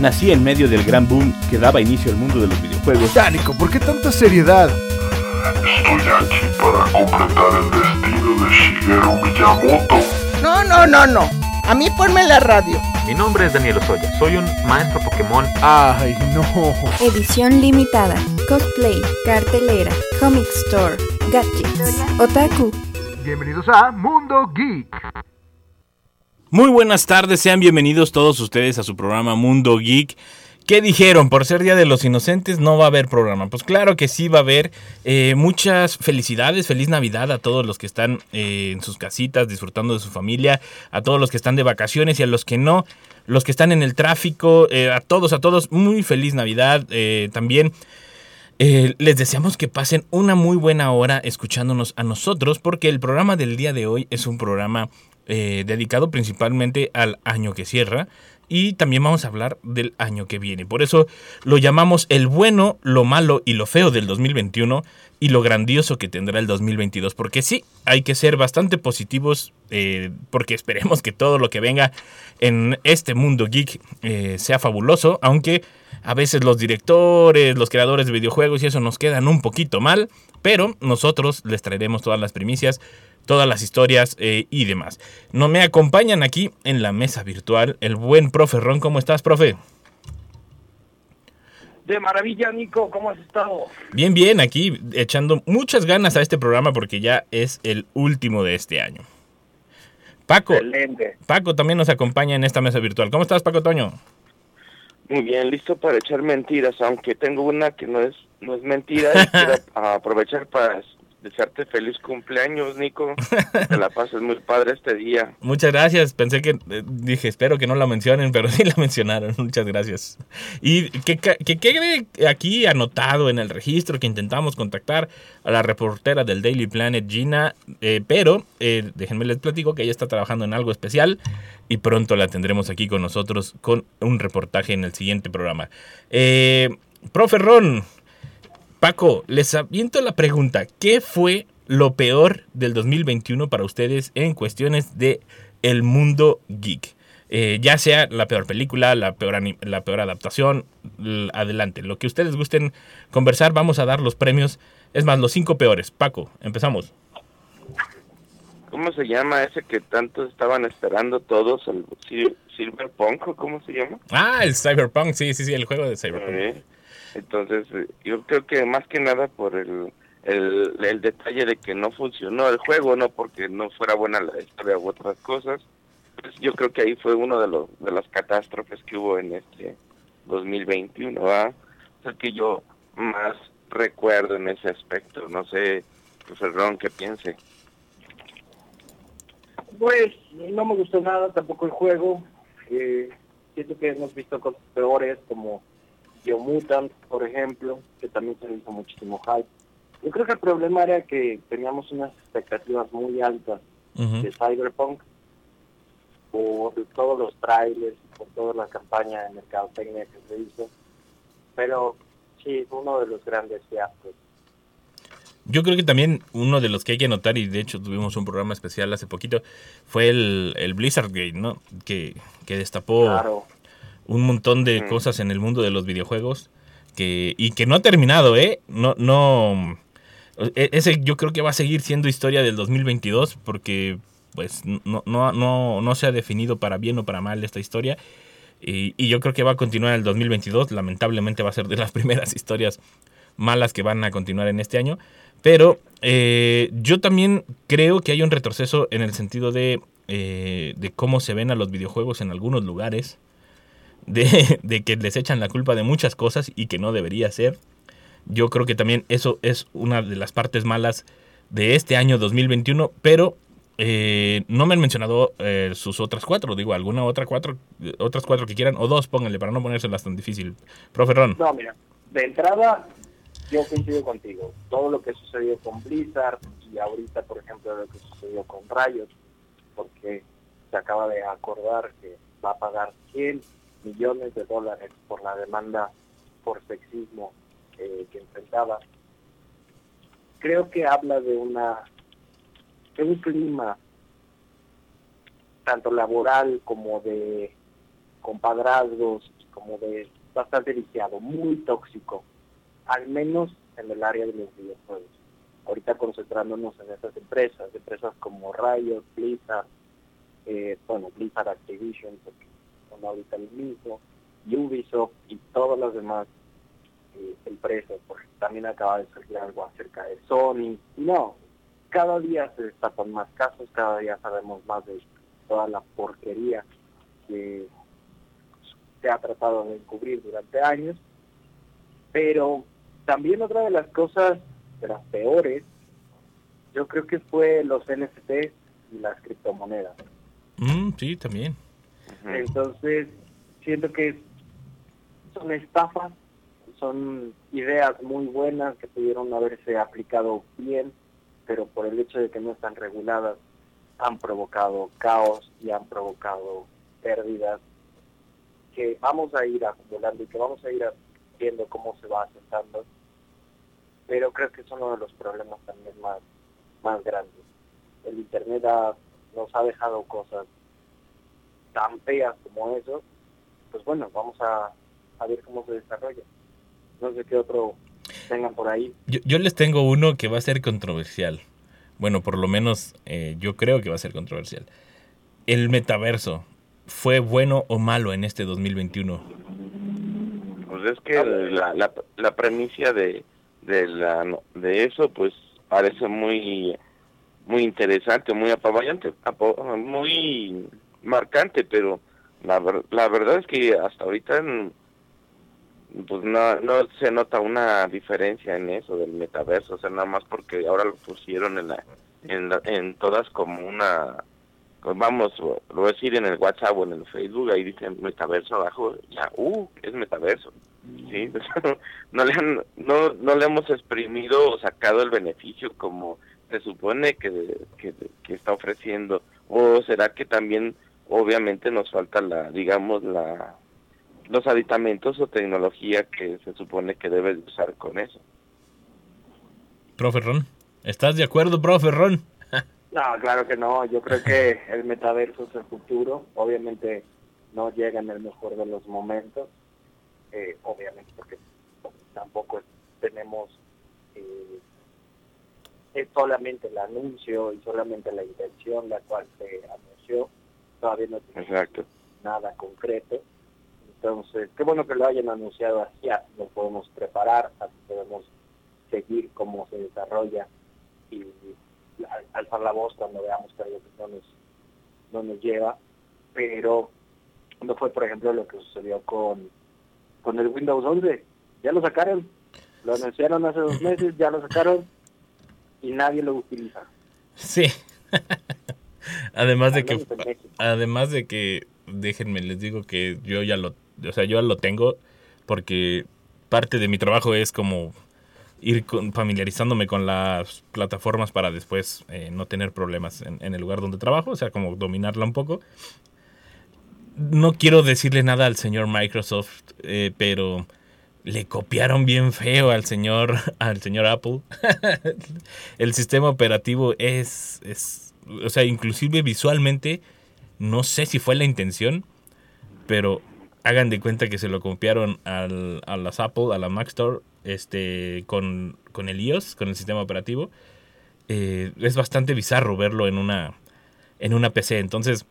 Nací en medio del gran boom que daba inicio al mundo de los videojuegos. Dánico, ¿por qué tanta seriedad? Estoy aquí para completar el destino de Shigeru Miyamoto. No, no, no, no. A mí ponme la radio. Mi nombre es Daniel Osoya, soy un maestro Pokémon. Ay, no. Edición limitada, cosplay, cartelera, comic store, gadgets, otaku. Bienvenidos a Mundo Geek. Muy buenas tardes, sean bienvenidos todos ustedes a su programa Mundo Geek. ¿Qué dijeron? Por ser Día de los Inocentes no va a haber programa. Pues claro que sí va a haber. Eh, muchas felicidades, feliz Navidad a todos los que están eh, en sus casitas disfrutando de su familia, a todos los que están de vacaciones y a los que no, los que están en el tráfico, eh, a todos, a todos, muy feliz Navidad. también les deseamos que pasen una muy buena hora escuchándonos a nosotros porque el programa del día de hoy es un programa dedicado principalmente al año que cierra y también vamos a hablar del año que viene. Por eso lo llamamos el bueno, lo malo y lo feo del 2021 y lo grandioso que tendrá el 2022. Porque sí, hay que ser bastante positivos eh, porque esperemos que todo lo que venga en este mundo geek eh, sea fabuloso, aunque a veces los directores, los creadores de videojuegos y eso nos quedan un poquito mal, pero nosotros les traeremos todas las primicias todas las historias eh, y demás. No me acompañan aquí en la mesa virtual el buen profe Ron. ¿Cómo estás, profe? De maravilla, Nico, ¿cómo has estado? Bien, bien, aquí echando muchas ganas a este programa porque ya es el último de este año. Paco, Excelente. Paco también nos acompaña en esta mesa virtual. ¿Cómo estás, Paco Toño? Muy bien, listo para echar mentiras, aunque tengo una que no es no es mentira y quiero aprovechar para desearte feliz cumpleaños, Nico. Te la pases muy padre este día. Muchas gracias. Pensé que, eh, dije, espero que no la mencionen, pero sí la mencionaron. Muchas gracias. Y que, quede aquí anotado en el registro que intentamos contactar a la reportera del Daily Planet, Gina, eh, pero eh, déjenme les platico que ella está trabajando en algo especial y pronto la tendremos aquí con nosotros con un reportaje en el siguiente programa. Profe Ron, Paco, les aviento la pregunta. ¿Qué fue lo peor del 2021 para ustedes en cuestiones de el mundo geek? Eh, ya sea la peor película, la peor, la peor adaptación, adelante. Lo que ustedes gusten conversar, vamos a dar los premios. Es más, los cinco peores. Paco, empezamos. ¿Cómo se llama ese que tanto estaban esperando todos? ¿El Cyberpunk cómo se llama? Ah, el Cyberpunk, sí, sí, sí, el juego de Cyberpunk. Entonces, eh, yo creo que más que nada por el, el, detalle de que no funcionó el juego, no porque no fuera buena la historia u otras cosas, pues yo creo que ahí fue uno de, los, de las catástrofes que hubo en este 2021, ¿va? El que yo más recuerdo en ese aspecto, no sé, Ferrón, qué piense. Pues no me gustó nada tampoco el juego, eh, siento que hemos visto cosas peores como Mutant, por ejemplo, que también se hizo muchísimo hype. Yo creo que el problema era que teníamos unas expectativas muy altas de Cyberpunk por todos los trailers, por toda la campaña de mercadotecnia que se hizo. Pero sí, uno de los grandes fiascos. Yo creo que también uno de los que hay que notar, y de hecho tuvimos un programa especial hace poquito, fue el, el Blizzard Gate, ¿no? Que, que destapó claro un montón de mm. cosas en el mundo de los videojuegos que, y que no ha terminado, ¿eh? No, no. E, ese yo creo que va a seguir siendo historia del 2022 porque pues no, no, no, no se ha definido para bien o para mal esta historia. Y, y, yo creo que va a continuar el 2022. Lamentablemente va a ser de las primeras historias malas que van a continuar en este año. Pero eh, yo también creo que hay un retroceso en el sentido de, eh, de cómo se ven a los videojuegos en algunos lugares de, que les echan la culpa de muchas cosas y que no debería ser. Yo creo que también eso es una de las partes malas de este año 2021, pero eh, no me han mencionado eh, sus otras cuatro, digo, alguna otra cuatro, otras cuatro que quieran, o dos, pónganle, para no ponérselas tan difícil. Profe Ron. No, mira, de entrada, yo coincido contigo. Todo lo que sucedió con Blizzard y ahorita, por ejemplo, lo que sucedió con Riot, porque se acaba de acordar que va a pagar 100 millones de dólares por la demanda por sexismo eh, que enfrentaba. Creo que habla de una de un clima tanto laboral como de compadrazgos, como de bastante viciado, muy tóxico, al menos en el área de los videojuegos. Ahorita concentrándonos en estas empresas, empresas como Riot, Blizzard, eh, bueno, Blizzard Activision, ahorita el mismo, Ubisoft y todas las demás eh, empresas, porque también acaba de salir algo acerca de Sony. No, cada día se destapan más casos, cada día sabemos más de toda la porquería que se ha tratado de encubrir durante años. Pero también otra de las cosas, de las peores, yo creo que fue los NFTs y las criptomonedas. Mm, sí, también. Entonces, siento que son estafas, son ideas muy buenas que pudieron haberse aplicado bien, pero por el hecho de que no están reguladas, han provocado caos y han provocado pérdidas que vamos a ir acumulando y que vamos a ir viendo cómo se va aceptando. Pero creo que es uno de los problemas también más, más grandes. El Internet nos ha dejado cosas tan feas como eso. Pues bueno, vamos a, a ver cómo se desarrolla. No sé qué otro tengan por ahí. Yo, yo les tengo uno que va a ser controversial. Bueno, por lo menos eh, yo creo que va a ser controversial. El metaverso, ¿fue bueno o malo en este 2021? Pues es que la, la, la premisa de, de, la, de eso, pues parece muy muy interesante, muy apaballante, muy marcante, pero la, la verdad es que hasta ahorita mm, pues no, no se nota una diferencia en eso del metaverso, o sea, nada más porque ahora lo pusieron en la, en, la- en todas como una pues vamos, lo voy a decir en el WhatsApp o en el Facebook, ahí dice metaverso abajo, ya, uh, es metaverso. Sí, no le, han- no, no le hemos exprimido o sacado el beneficio como se supone que, que, que está ofreciendo. O será que también, obviamente, nos falta la, digamos, la los aditamentos o tecnología que se supone que debe de usar con eso. Profe Ron, ¿estás de acuerdo, profe Ron? No, claro que no. Yo creo que el metaverso es el futuro. Obviamente no llega en el mejor de los momentos. eh, obviamente porque tampoco tenemos eh, es solamente el anuncio y solamente la intención la cual se anunció. Todavía no tenemos Exacto. nada concreto. Entonces, qué bueno que lo hayan anunciado así, así nos podemos preparar, así podemos seguir cómo se desarrolla y al- alzar la voz cuando veamos que algo que no nos, no nos lleva. Pero no fue, por ejemplo, lo que sucedió con, con el Windows 11. Ya lo sacaron, lo anunciaron hace dos meses, ya lo sacaron y nadie lo utiliza. Sí. además de que además de que déjenme les digo que yo ya lo o sea, yo ya lo tengo porque parte de mi trabajo es como ir con- familiarizándome con las plataformas para después eh, no tener problemas en, en el lugar donde trabajo, o sea, como dominarla un poco. No quiero decirle nada al señor Microsoft, eh, pero le copiaron bien feo al señor, al señor Apple. el sistema operativo es, es, o sea, inclusive visualmente, no sé si fue la intención, pero hagan de cuenta que se lo copiaron al, a las Apple, a la Mac Store, este, con, con el iOS, con el sistema operativo. Eh, es bastante bizarro verlo en una, en una PC. Entonces,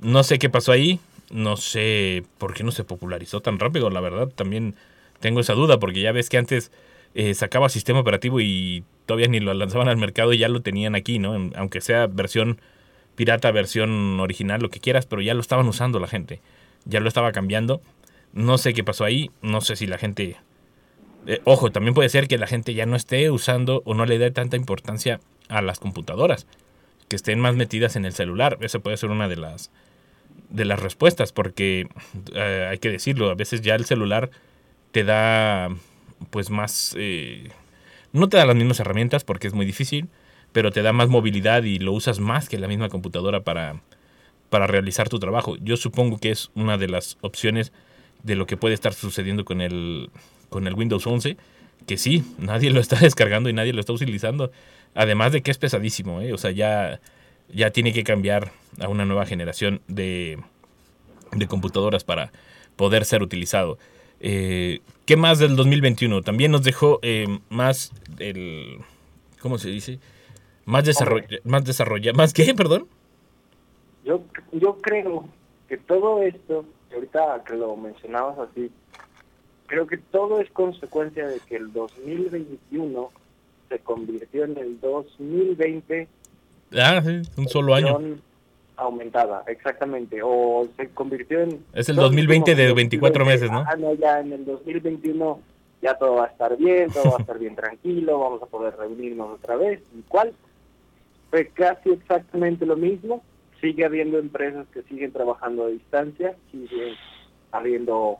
no sé qué pasó ahí. No sé por qué no se popularizó tan rápido, la verdad. También tengo esa duda, porque ya ves que antes eh, sacaba sistema operativo y todavía ni lo lanzaban al mercado y ya lo tenían aquí, ¿no? Aunque sea versión pirata, versión original, lo que quieras, pero ya lo estaban usando la gente. Ya lo estaba cambiando. No sé qué pasó ahí. No sé si la gente. eh, ojo, también puede ser que la gente ya no esté usando o no le dé tanta importancia a las computadoras. Que estén más metidas en el celular. Esa puede ser una de las de las respuestas, porque eh, hay que decirlo, a veces ya el celular te da pues más eh, no te da las mismas herramientas porque es muy difícil, pero te da más movilidad y lo usas más que la misma computadora para, para realizar tu trabajo. Yo supongo que es una de las opciones de lo que puede estar sucediendo con el, con el Windows 11, que sí, nadie lo está descargando y nadie lo está utilizando. Además de que es pesadísimo, ¿eh? o sea, ya, ya tiene que cambiar a una nueva generación de, de computadoras para poder ser utilizado. Eh, ¿Qué más del 2021? También nos dejó eh, más el... ¿Cómo se dice? Más desarrollo, más desarrolla, más qué, perdón. Yo, yo creo que todo esto, ahorita que lo mencionabas así, creo que todo es consecuencia de que el 2021 se convirtió en el 2020 Ah, sí, un solo año. Aumentada, exactamente, o se convirtió en... Es el todos 2020 de dijimos, 24 meses, ¿no? Ah, no, ya en el 2021 ya todo va a estar bien, todo va a estar bien tranquilo, vamos a poder reunirnos otra vez, ¿y cuál? Fue casi exactamente lo mismo, sigue habiendo empresas que siguen trabajando a distancia, sigue habiendo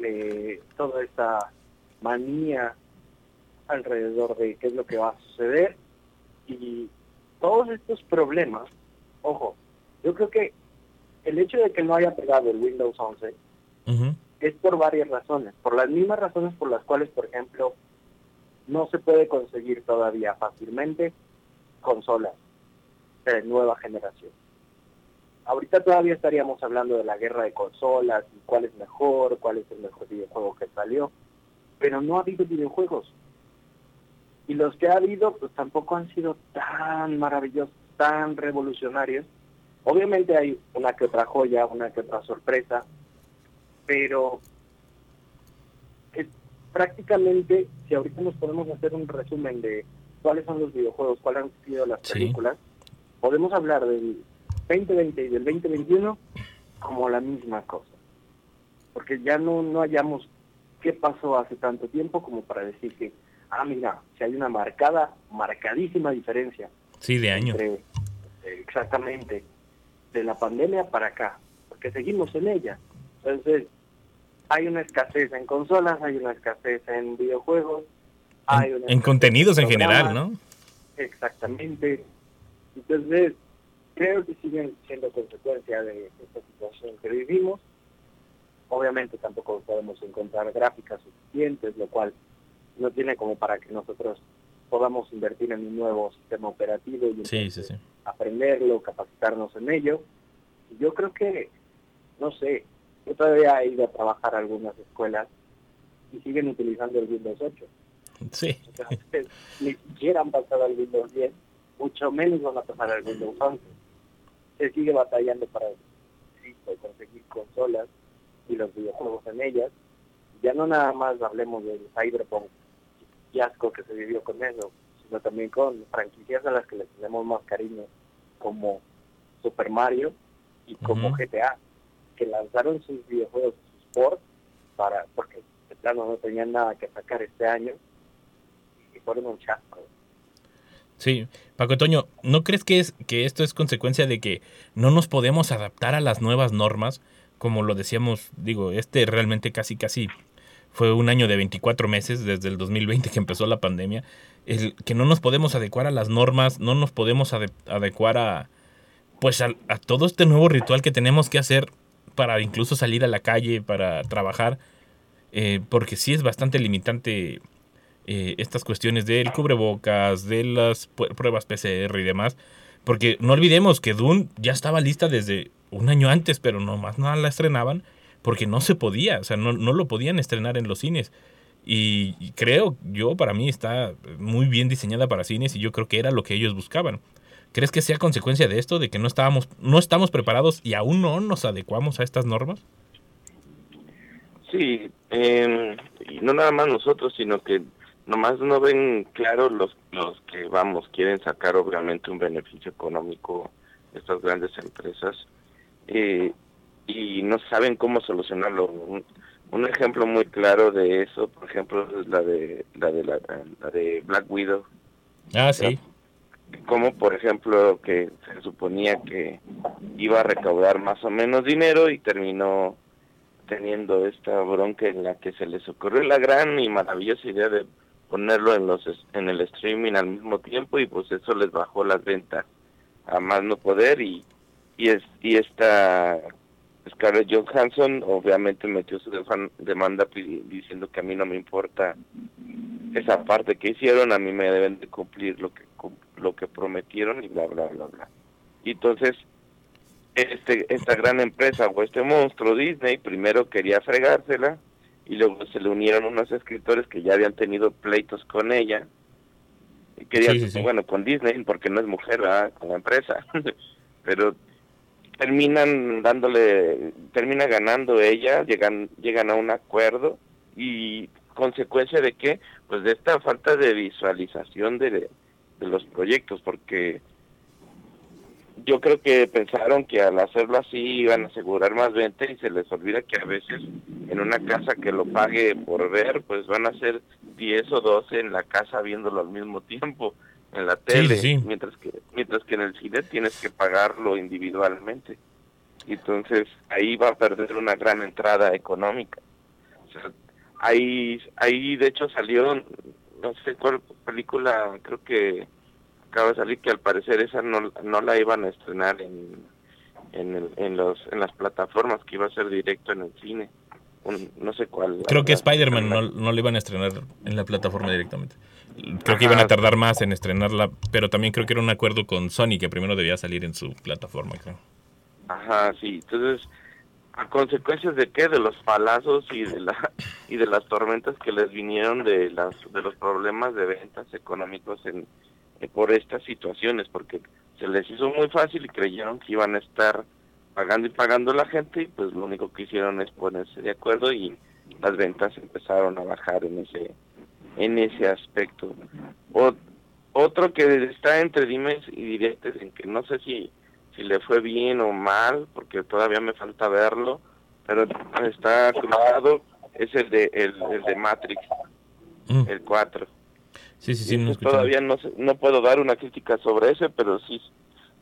eh, toda esta manía alrededor de qué es lo que va a suceder y todos estos problemas, ojo, yo creo que el hecho de que no haya pegado el Windows 11 Ujú. es por varias razones, por las mismas razones por las cuales, por ejemplo, no se puede conseguir todavía fácilmente consolas de nueva generación. Ahorita todavía estaríamos hablando de la guerra de consolas y cuál es mejor, cuál es el mejor videojuego que salió, pero no ha habido videojuegos. Y los que ha habido, pues tampoco han sido tan maravillosos, tan revolucionarios. Obviamente hay una que otra joya, una que otra sorpresa, pero es prácticamente, si ahorita nos podemos hacer un resumen de cuáles son los videojuegos, cuáles han sido las Sí. películas, podemos hablar del 2020 y del 2021 como la misma cosa. Porque ya no, no hallamos qué pasó hace tanto tiempo como para decir que, ah, mira, si hay una marcada, marcadísima diferencia Sí, de año. entre, eh, exactamente de la pandemia para acá, porque seguimos en ella. Entonces, hay una escasez en consolas, hay una escasez en videojuegos, hay una en contenidos en general, ¿no? Exactamente. Entonces, creo que siguen siendo consecuencia de esta situación que vivimos. Obviamente tampoco podemos encontrar gráficas suficientes, lo cual no tiene como para que nosotros podamos invertir en un nuevo sistema operativo y Sí, sí, sí. aprenderlo, capacitarnos en ello. Y yo creo que, no sé, yo todavía he ido a trabajar a algunas escuelas y siguen utilizando el Windows 8. Sí. Ni siquiera han pasado al Windows 10, mucho menos van a pasar al Windows 11. Se sigue batallando para insisto, conseguir consolas y los videojuegos en ellas. Ya no nada más hablemos del Cyberpunk fiasco que se vivió con eso, sino también con franquicias a las que les tenemos más cariño, como Super Mario y como. GTA, que lanzaron sus videojuegos, sus ports, para, porque de plano no tenían nada que sacar este año, y fueron un chasco. Sí, Paco Toño, ¿no crees que, es, que esto es consecuencia de que no nos podemos adaptar a las nuevas normas? Como lo decíamos, digo, este realmente casi, casi fue un año de 24 meses desde el 2020 que empezó la pandemia, el que no nos podemos adecuar a las normas, no nos podemos ade- adecuar a, pues a, todo este nuevo ritual que tenemos que hacer para incluso salir a la calle, para trabajar, eh, porque sí es bastante limitante eh, estas cuestiones del cubrebocas, de las pruebas PCR y demás. Porque no olvidemos que Dune ya estaba lista desde un año antes, pero nomás no la estrenaban porque no se podía, o sea, no, no lo podían estrenar en los cines. Y, creo, yo para mí está muy bien diseñada para cines y yo creo que era lo que ellos buscaban. ¿Crees que sea consecuencia de esto, de que no estábamos, no estamos preparados y aún no nos adecuamos a estas normas? Sí, eh, no nada más nosotros, sino que nomás no ven claro los, los que, vamos, quieren sacar obviamente un beneficio económico de estas grandes empresas eh, y no saben cómo solucionarlo. Un, un ejemplo muy claro de eso, por ejemplo, es la de la de, la, la de Black Widow. Ah, sí. como por ejemplo que se suponía que iba a recaudar más o menos dinero y terminó teniendo esta bronca en la que se les ocurrió la gran y maravillosa idea de ponerlo en los en el streaming al mismo tiempo y pues eso les bajó las ventas a más no poder y y es y esta Scarlett Johansson obviamente metió su demanda diciendo que a mí no me importa esa parte que hicieron, a mí me deben de cumplir lo que lo que prometieron y bla bla bla bla. Y entonces este esta gran empresa o este monstruo Disney primero quería fregársela y luego se le unieron unos escritores que ya habían tenido pleitos con ella y quería Sí, sí, sí. bueno con Disney porque no es mujer ¿verdad? con la empresa pero terminan dándole termina ganando ella llegan llegan a un acuerdo y consecuencia de qué pues de esta falta de visualización de, de los proyectos porque yo creo que pensaron que al hacerlo así iban a asegurar más venta y se les olvida que a veces en una casa que lo pague por ver, pues van a ser 10 o 12 en la casa viéndolo al mismo tiempo en la tele, sí. mientras que mientras que en el cine tienes que pagarlo individualmente. Entonces ahí va a perder una gran entrada económica. O sea, ahí ahí de hecho salió no sé cuál película, creo que acaba de salir que al parecer esa no, no la iban a estrenar en, en, el- en los en las plataformas que iba a ser directo en el cine Un- no sé cuál Creo que Spider-Man no, no lo iban a estrenar en la plataforma directamente. Creo que iban a tardar más en estrenarla, pero también creo que era un acuerdo con Sony que primero debía salir en su plataforma, creo. ajá sí. Entonces a consecuencias de qué de los palazos y de la y de las tormentas que les vinieron de las de los problemas de ventas económicos en por estas situaciones porque se les hizo muy fácil y creyeron que iban a estar pagando y pagando la gente y pues lo único que hicieron es ponerse de acuerdo y las ventas empezaron a bajar en ese en ese aspecto. O- otro que está entre dimes y diretes en que no sé si si le fue bien o mal porque todavía me falta verlo pero está cruzado es el de el, el de Matrix Mm, el 4 Sí, sí, sí, no todavía no sé- no puedo dar una crítica sobre ese, pero sí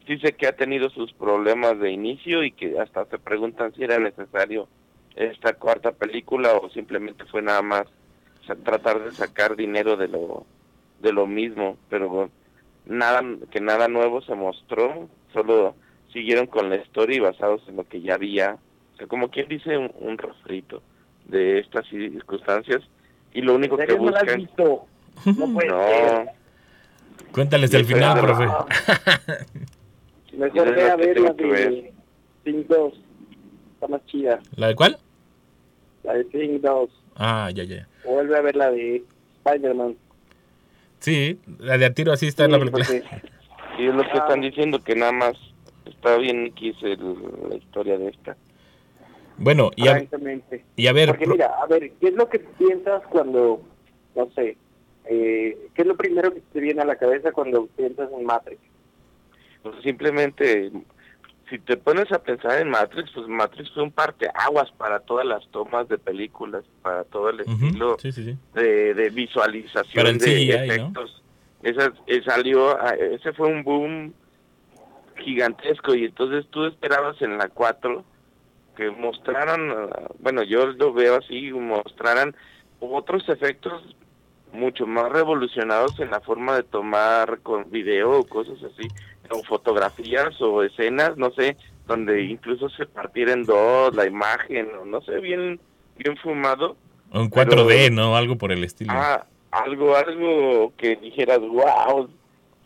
sí sé que ha tenido sus problemas de inicio y que hasta se preguntan si era necesario esta cuarta película o simplemente fue nada más tratar de sacar dinero de lo de lo mismo, pero nada que nada nuevo se mostró, solo siguieron con la historia y basados en lo que ya había, o sea, como quien dice un, un refrito de estas circunstancias y lo único ¿En que no has buscan visto? No puede ser. no Cuéntales el final, profe. Mejor ve a ver la de ver. Thing 2. Está más chida. ¿La de cuál? La de Thing 2. Ah, ya, ya. O vuelve a ver la de Spider-Man. Sí, la de a tiro así está en la Sí, película. porque- Y es lo que Ah. están diciendo, que nada más está bien X la historia de esta. Bueno, y a, y a ver, Porque mira, a ver, ¿qué es lo que piensas cuando, no sé, eh, qué es lo primero que te viene a la cabeza cuando piensas en Matrix? Pues simplemente, si te pones a pensar en Matrix, pues Matrix fue un parteaguas para todas las tomas de películas, para todo el estilo sí, sí, sí. de, de visualización de CGI, ¿no? efectos. Esa, eh, salió, ah, ese fue un boom gigantesco y entonces tú esperabas en la 4 que mostraran, ah, bueno, yo lo veo así, mostraran otros efectos mucho más revolucionados en la forma de tomar con video o cosas así, o fotografías o escenas, no sé, donde incluso se partiera en dos la imagen, o no sé, bien bien fumado. O en 4D, pero- ¿no? Algo por el estilo. Ah, algo, algo que dijeras, wow,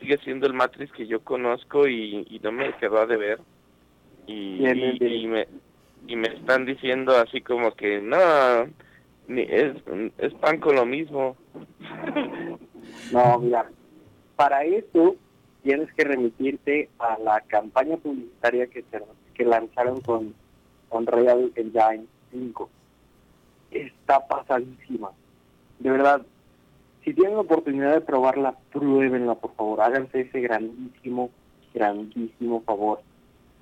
sigue siendo el Matrix que yo conozco y, y no me quedó a deber. Y, Bien, y, bien, bien. y me, y me están diciendo así como que, no, ni, es, es pan con lo mismo. No, mira, para eso tienes que remitirte a la campaña publicitaria que, se, que lanzaron con Unreal Engine 5. Está pasadísima. De verdad, si tienen la oportunidad de probarla, pruébenla, por favor. Háganse ese grandísimo, grandísimo favor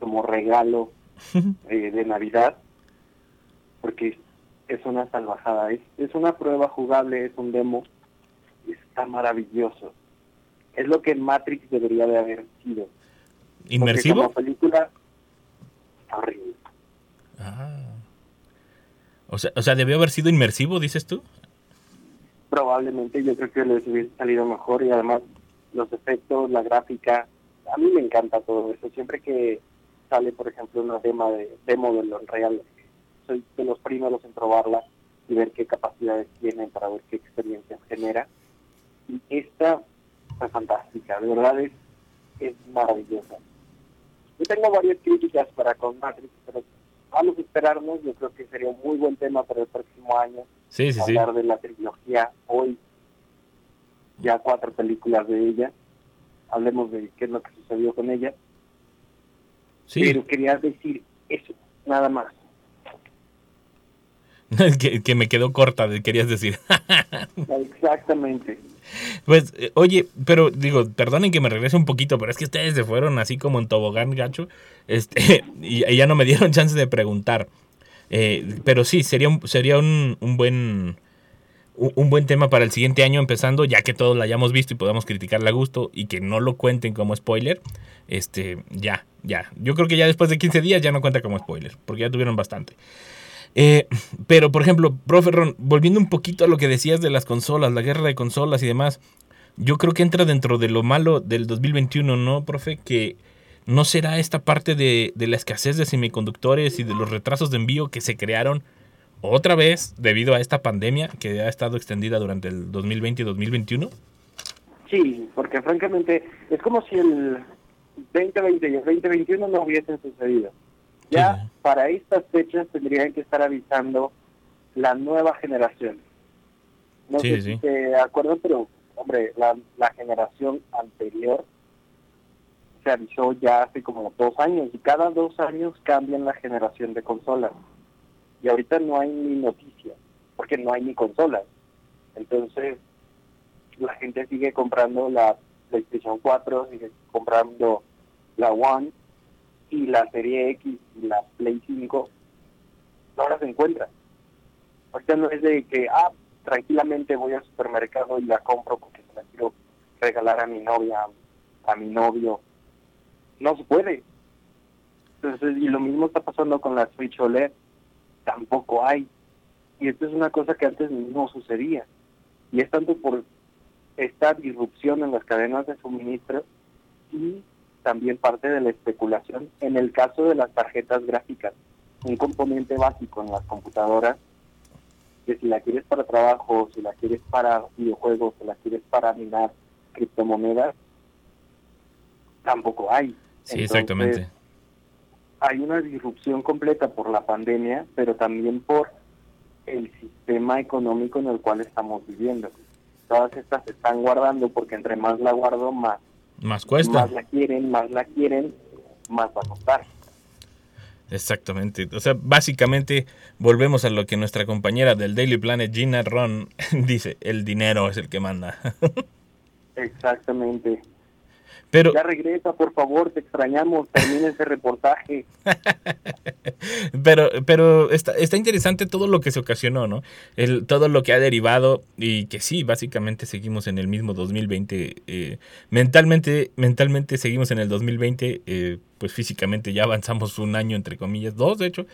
como regalo eh, de Navidad, porque es una salvajada. Es, es una prueba jugable, es un demo está maravilloso. Es lo que Matrix debería de haber sido. ¿Inmersivo? como película, está horrible. Ah. O sea, o sea, debió haber sido inmersivo, dices tú. Probablemente yo creo que les hubiese salido mejor y además los efectos, la gráfica, a mí me encanta todo eso. Siempre que sale, por ejemplo, una demo de demo de Unreal, soy de los primeros en probarla y ver qué capacidades tiene para ver qué experiencias genera. Y esta fue fantástica, de verdad es, es maravillosa. Yo tengo varias críticas para con Matrix, pero vamos a esperarnos. Yo creo que sería un muy buen tema para el próximo año. Sí, sí, sí. hablar de la trilogía hoy. Ya cuatro películas de ella. Hablemos de qué es lo que sucedió con ella. Sí, Pero quería decir eso, nada más. que, que me quedó corta, querías decir. Exactamente. Pues, eh, oye, pero digo, perdonen que me regrese un poquito, pero es que ustedes se fueron así como en tobogán gacho, este, y, ya no me dieron chance de preguntar. Eh, pero sí, sería un, sería un, un buen un buen tema para el siguiente año empezando, ya que todos la hayamos visto y podamos criticarla a gusto y que no lo cuenten como spoiler. Este, ya, ya. Yo creo que ya después de 15 días ya no cuenta como spoiler, porque ya tuvieron bastante. Eh, pero, por ejemplo, profe Ron, volviendo un poquito a lo que decías de las consolas, la guerra de consolas y demás, yo creo que entra dentro de lo malo del 2021, ¿no, profe? Que no será esta parte de, de la escasez de semiconductores y de los retrasos de envío que se crearon otra vez debido a esta pandemia que ha estado extendida durante el 2020 y 2021. Sí, porque francamente es como si el 2020 y el 2021 no hubiesen sucedido. Ya Sí. para estas fechas tendrían que estar avisando la nueva generación. No Sí, sé sí. si te acuerdas, pero hombre, la, la generación anterior se avisó ya hace como dos años y cada dos años cambian la generación de consolas. Y ahorita no hay ni noticias, porque no hay ni consolas. Entonces, la gente sigue comprando la PlayStation 4, sigue comprando la One y la Serie X y la Play 5 no las encuentra. Ahorita no es de que, ah, tranquilamente voy al supermercado y la compro porque se la quiero regalar a mi novia, a mi novio. No se puede. Entonces, y lo mismo está pasando con la Switch OLED. Tampoco hay. Y esto es una cosa que antes no sucedía. Y es tanto por esta disrupción en las cadenas de suministro y también parte de la especulación en el caso de las tarjetas gráficas, un componente básico en las computadoras, que si la quieres para trabajo, si la quieres para videojuegos, si la quieres para minar criptomonedas, tampoco hay. Sí, Entonces, exactamente. hay una disrupción completa por la pandemia, pero también por el sistema económico en el cual estamos viviendo. Todas estas se están guardando porque entre más la guardo, más, Más cuesta. más la quieren, más la quieren, más va a costar. Exactamente. O sea, básicamente volvemos a lo que nuestra compañera del Daily Planet, Gina Ron, dice, el dinero es el que manda. Exactamente. Pero, Ya regresa, por favor, te extrañamos, termina ese reportaje. pero, pero está, está interesante todo lo que se ocasionó, ¿no? El, todo lo que ha derivado y que sí, básicamente seguimos en el mismo 2020. eh, mentalmente, mentalmente seguimos en el 2020, eh, pues físicamente ya avanzamos un año, entre comillas, dos de hecho,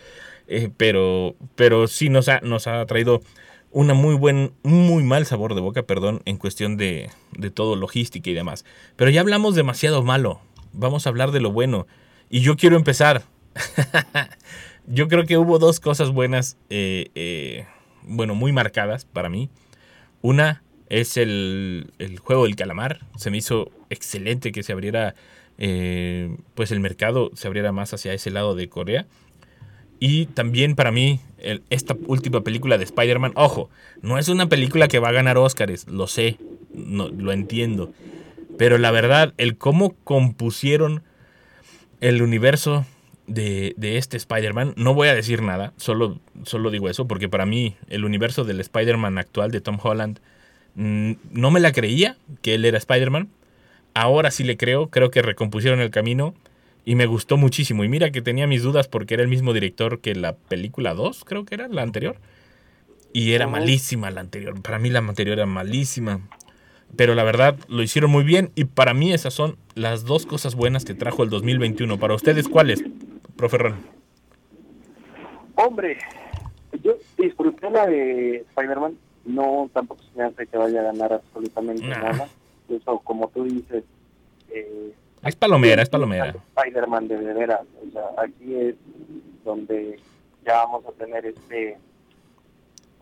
eh, pero, pero sí nos ha, nos ha traído una muy buen, muy mal sabor de boca, perdón, en cuestión de, de todo logística y demás. Pero ya hablamos demasiado malo. Vamos a hablar de lo bueno. Y yo quiero empezar. yo creo que hubo dos cosas buenas, eh, eh, bueno, muy marcadas para mí. Una es el, el juego del calamar. Se me hizo excelente que se abriera, eh, pues el mercado se abriera más hacia ese lado de Corea. Y también para mí, esta última película de Spider-Man, ojo, no es una película que va a ganar Oscars, lo sé, no, lo entiendo. Pero la verdad, el cómo compusieron el universo de, de este Spider-Man, no voy a decir nada, solo, solo digo eso, porque para mí el universo del Spider-Man actual de Tom Holland mm, no me la creía que él era Spider-Man. Ahora sí le creo, creo que recompusieron el camino y me gustó muchísimo. Y mira que tenía mis dudas porque era el mismo director que la película 2, creo que era la anterior. Y era malísima la anterior. Para mí la anterior era malísima. Pero la verdad lo hicieron muy bien y para mí esas son las dos cosas buenas que trajo el 2021. Para ustedes, ¿cuáles, profe Ron? Hombre, yo disfruté la de Spider-Man. No, tampoco se me hace que vaya a ganar absolutamente Nah. nada. Eso, como tú dices, eh, Es palomera, es palomera. Spider-Man de veras. O sea, aquí es donde ya vamos a tener este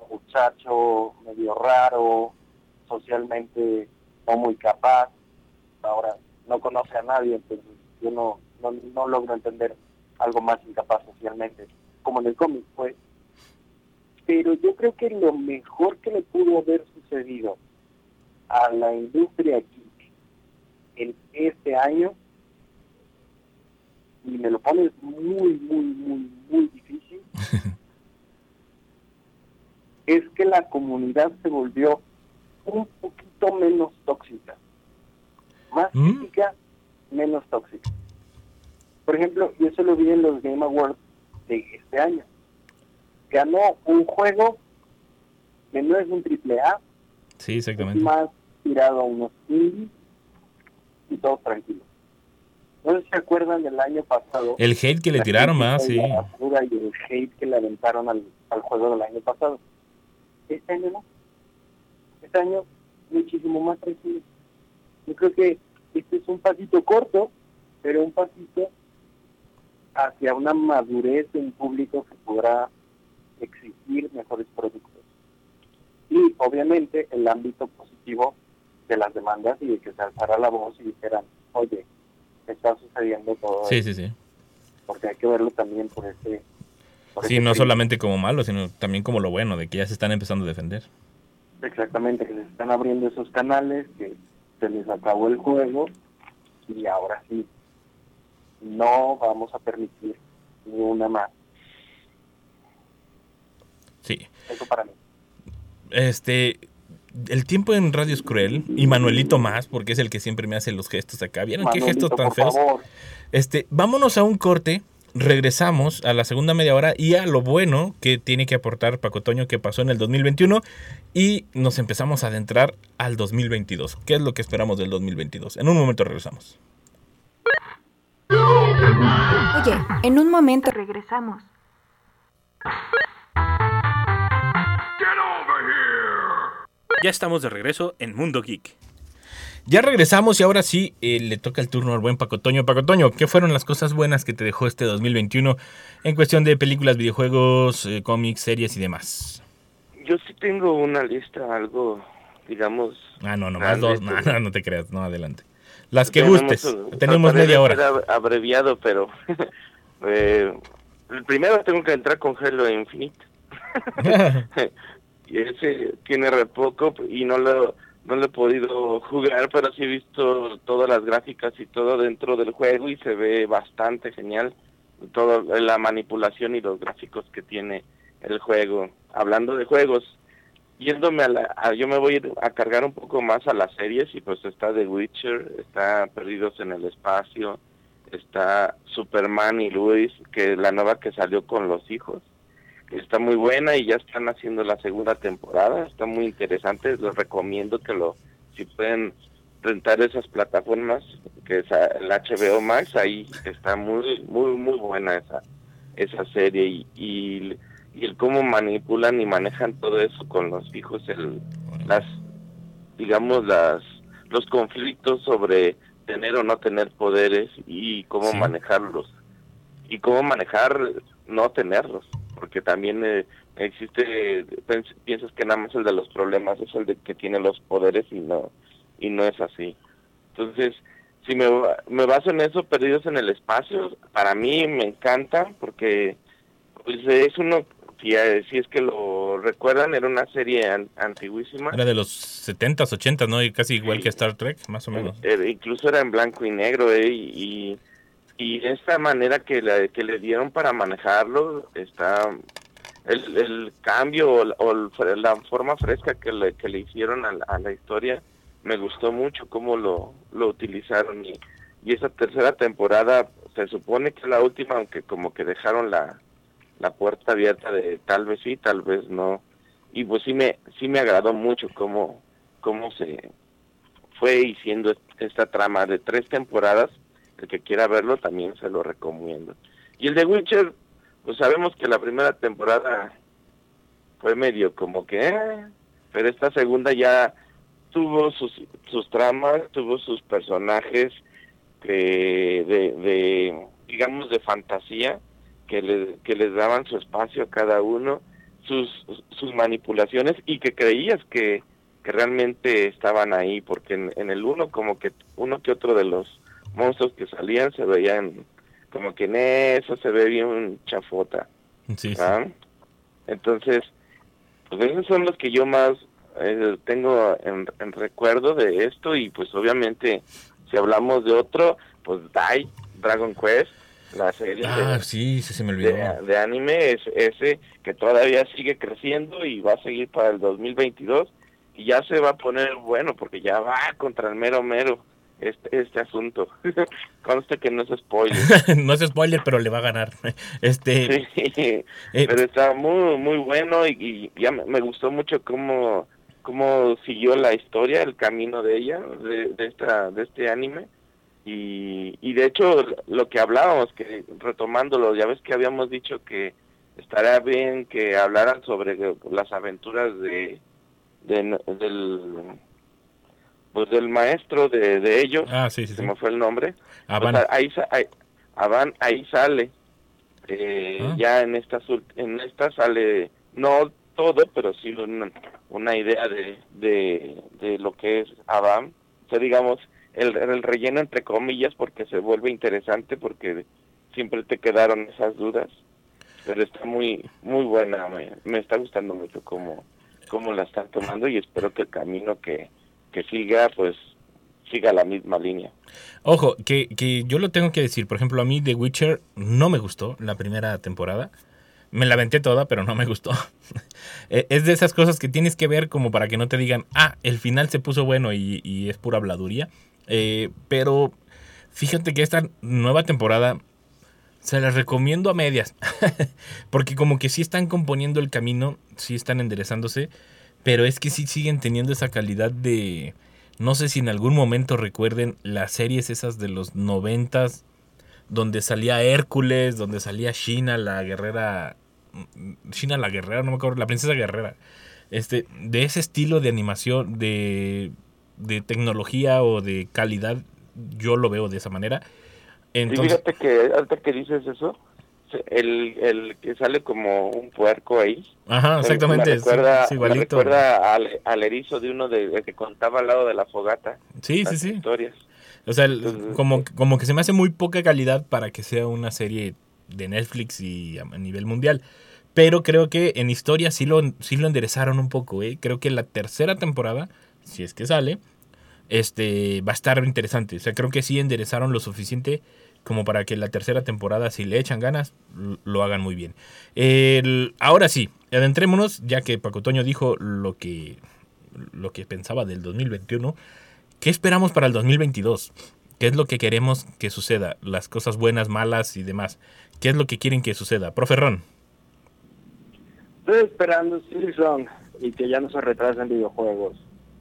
muchacho medio raro, socialmente no muy capaz. Ahora no conoce a nadie, entonces yo no, no, no logro entender algo más incapaz socialmente, como en el cómic, pues. Pero yo creo que lo mejor que le pudo haber sucedido a la industria geek en este año, y me lo pones muy, muy, muy, muy difícil, es que la comunidad se volvió un poquito menos tóxica. Más ¿Mm? crítica, menos tóxica. Por ejemplo, yo eso lo vi en los Game Awards de este año. Ganó un juego que no es un triple A, Sí, es exactamente. más tirado a unos indies y todo tranquilo. No sé si se acuerdan del año pasado. El hate que le tiraron más, y sí. la y el hate que le aventaron al, al juego del año pasado. Este año no. Este año muchísimo más tranquilo. Yo creo que este es un pasito corto, pero un pasito hacia una madurez de un público que podrá exigir mejores productos. Y obviamente el ámbito positivo de las demandas y de que se alzara la voz y dijeran, oye, está sucediendo todo Sí, esto", sí, sí. porque hay que verlo también por ese... por Sí, no solamente como malo, sino también como lo bueno, de que ya se están empezando a defender. Exactamente, que se están abriendo esos canales, que se les acabó el juego y ahora sí, no vamos a permitir ni una más. Sí. Eso para mí. Este, el tiempo en radio es cruel y Manuelito más, porque es el que siempre me hace los gestos acá. ¿Vieron qué gestos tan por feos? favor. Este, vámonos a un corte, regresamos a la segunda media hora y a lo bueno que tiene que aportar Paco Toño que pasó en el 2021 y nos empezamos a adentrar al 2022. ¿Qué es lo que esperamos del 2022? En un momento regresamos. Oye, en un momento Regresamos. Ya estamos de regreso en Mundo Geek. Ya regresamos y ahora sí eh, le toca el turno al buen Paco Toño. Paco Toño, ¿qué fueron las cosas buenas que te dejó este 2021 en cuestión de películas, videojuegos, eh, cómics, series y demás? Yo sí tengo una lista algo, digamos... Ah, no, nomás dos. No, no, no te creas, no, adelante. Las que Tenemos, gustes. Tenemos media hora. abreviado, pero... eh, el primero tengo que entrar con Halo Infinite. ese tiene re poco y no lo, no lo he podido jugar, pero sí he visto todas las gráficas y todo dentro del juego y se ve bastante genial. Toda la manipulación y los gráficos que tiene el juego. Hablando de juegos, yéndome a la, a- yo me voy a cargar un poco más a las series y pues está The Witcher, está Perdidos en el Espacio, está Superman y Luis, que la nueva que salió con los hijos, está muy buena y ya están haciendo la segunda temporada, está muy interesante, les recomiendo que lo, si pueden rentar esas plataformas, que es el HBO Max, ahí está muy, muy, muy buena esa, esa serie y, y, y el cómo manipulan y manejan todo eso con los hijos, el, las, digamos, las, los conflictos sobre tener o no tener poderes y cómo Sí. manejarlos y cómo manejar no tenerlos porque también eh, existe piensas que nada más el de los problemas es el de que tiene los poderes y no y no es así entonces si me, me baso en eso perdidos en el espacio para mí me encanta porque pues es uno si, eh, si es que lo recuerdan era una serie an- antiguísima Era de los 70s, 80s, ¿no? Y casi igual que Star Trek, más o menos. Eh, incluso era en blanco y negro, ¿eh? Y, y esta manera que le, que le dieron para manejarlo, está el, el cambio o, o el la forma fresca que le, que le hicieron a la, a la historia, me gustó mucho cómo lo, lo utilizaron. Y, y esa tercera temporada se supone que es la última, aunque como que dejaron la, la puerta abierta de tal vez sí, tal vez no. Y pues sí me, sí me agradó mucho cómo, cómo se, fue diciendo est- esta trama de tres temporadas. El que quiera verlo también se lo recomiendo. Y el de Witcher, pues sabemos que la primera temporada fue medio como que, eh, pero esta segunda ya tuvo sus, sus tramas, tuvo sus personajes que de, digamos, de fantasía, que, le- que les daban su espacio a cada uno, sus, sus manipulaciones y que creías que, que realmente estaban ahí, porque en el uno como que uno que otro de los monstruos que salían se veían como que en eso se ve bien chafota. Sí, sí. Entonces, pues esos son los que yo más eh, tengo en, en recuerdo de esto y pues obviamente si hablamos de otro, pues Dai, Dragon Quest, la serie Ah, de, sí, sí, se me olvidó. de, de anime es ese que todavía sigue creciendo y va a seguir para el 2022 y ya se va a poner bueno porque ya va contra el mero mero este, este asunto. Conste que no es spoiler. no es spoiler, pero le va a ganar. Este, Sí, eh, pero está muy muy bueno y, y ya me, me gustó mucho cómo cómo siguió la historia, el camino de ella, de, de esta de este anime y, y de hecho lo que hablábamos, que retomándolo, ya ves que habíamos dicho que estaría bien que hablaran sobre las aventuras de, de- del pues del maestro de, de ellos, ah, sí, sí, se sí. me fue el nombre, Avan. o sea, ahí, ahí, ahí sale. Eh, Ah. Ya en esta, en esta sale, no todo, pero sí una, una idea de, de, de lo que es Avan. O sea, digamos, el, el relleno entre comillas, porque se vuelve interesante, porque siempre te quedaron esas dudas. Pero está muy muy buena, me, me está gustando mucho cómo, cómo la están tomando y espero que el camino que, que siga, pues siga la misma línea. Ojo, que, que yo lo tengo que decir. Por ejemplo, a mí The Witcher no me gustó la primera temporada. Me la aventé toda, pero no me gustó. Eh, es de esas cosas que tienes que ver como para que no te digan, ah, el final se puso bueno y, y es pura habladuría. Eh, pero fíjate que esta nueva temporada se la recomiendo a medias. Porque como que sí están componiendo el camino, sí están enderezándose. Pero es que sí siguen teniendo esa calidad de... No sé si en algún momento recuerden las series esas de los noventas, donde salía Hércules, donde salía Shina, la guerrera... Shina la guerrera, no me acuerdo, la princesa guerrera. Este, de ese estilo de animación, de, de tecnología o de calidad, yo lo veo de esa manera. Y Entonces, fíjate que ahorita que dices eso, el, el que sale como un puerco ahí, ajá, me- exactamente, me recuerda, es me igualito. recuerda al, al erizo de uno de, que contaba al lado de la fogata. Sí, sí, sí. historias. O sea, Entonces, como, como que se me hace muy poca calidad para que sea una serie de Netflix y a nivel mundial. Pero creo que en historia sí lo, sí lo enderezaron un poco, ¿eh? Creo que la tercera temporada, si es que sale, este, va a estar interesante. O sea, creo que sí enderezaron lo suficiente como para que la tercera temporada, si le echan ganas, lo hagan muy bien. El- ahora sí, adentrémonos, ya que Paco Toño dijo lo que, lo que pensaba del 2021. ¿Qué esperamos para el 2022? ¿Qué es lo que queremos que suceda? Las cosas buenas, malas y demás. ¿Qué es lo que quieren que suceda? Profe Ron. Estoy esperando Silson y que ya no se retrasen videojuegos.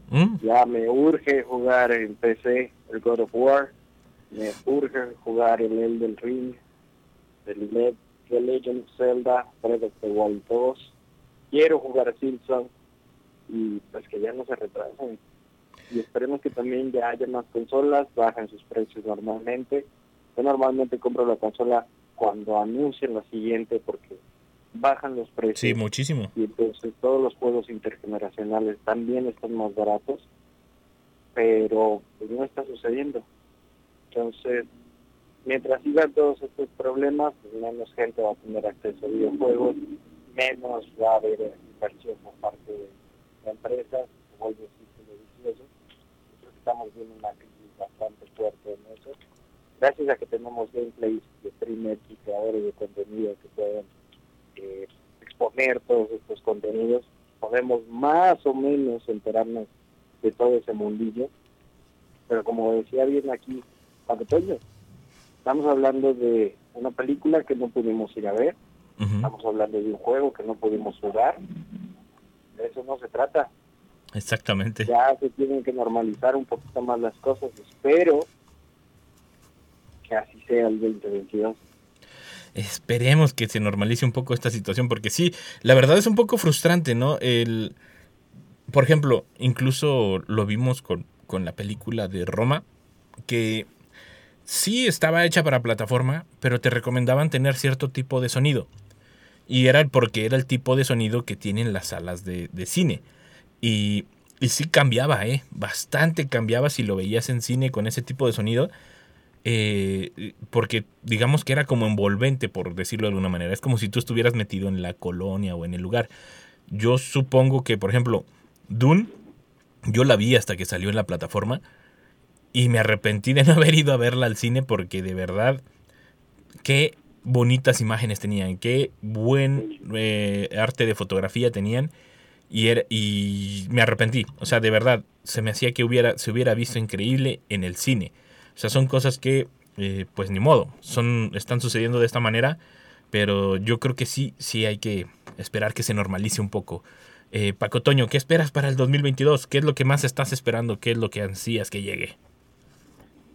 ¿Mm? Ya me urge jugar en PC el God of War, me urge jugar el Elden Ring, el Le- The Legend of Zelda, Breath of the Wild 2. Quiero jugar a Silson y pues que ya no se retrasen. Y esperemos que también ya haya más consolas, bajen sus precios normalmente. Yo normalmente compro la consola cuando anuncien la siguiente porque bajan los precios Sí, muchísimo. y entonces todos los juegos intergeneracionales también están más baratos, pero pues, no está sucediendo. Entonces, mientras sigan todos estos problemas, pues, menos gente va a tener acceso a videojuegos, menos va a haber inversión por parte de la empresa, se vuelve círculo vicioso. Creo estamos viendo una crisis bastante fuerte en eso. Gracias a que tenemos gameplays de streamers y creadores de contenido que pueden eh, exponer todos estos contenidos, podemos más o menos enterarnos de todo ese mundillo. Pero como decía bien aquí Paco Toño, estamos hablando de una película que no pudimos ir a ver, Ujú, estamos hablando de un juego que no pudimos jugar. De eso no se trata. Exactamente. Ya se tienen que normalizar un poquito más las cosas. Espero que así sea el 2022. Esperemos que se normalice un poco esta situación, porque sí, la verdad es un poco frustrante, ¿no? El, por ejemplo, incluso lo vimos con, con la película de Roma, que sí estaba hecha para plataforma, pero te recomendaban tener cierto tipo de sonido. Y era porque era el tipo de sonido que tienen las salas de, de cine. Y, y sí cambiaba, ¿eh? Bastante cambiaba si lo veías en cine con ese tipo de sonido. eh, porque digamos que era como envolvente, por decirlo de alguna manera. Es como si tú estuvieras metido en la colonia o en el lugar. Yo supongo que, por ejemplo, Dune, yo la vi hasta que salió en la plataforma y me arrepentí de no haber ido a verla al cine porque de verdad, qué bonitas imágenes tenían, qué buen eh, arte de fotografía tenían y, era- y me arrepentí. O sea, de verdad, se me hacía que hubiera, se hubiera visto increíble en el cine. O sea, son cosas que, eh, pues ni modo, son, están sucediendo de esta manera, pero yo creo que sí, sí hay que esperar que se normalice un poco. Eh, Paco Toño, ¿qué esperas para el 2022? ¿Qué es lo que más estás esperando? ¿Qué es lo que ansías que llegue?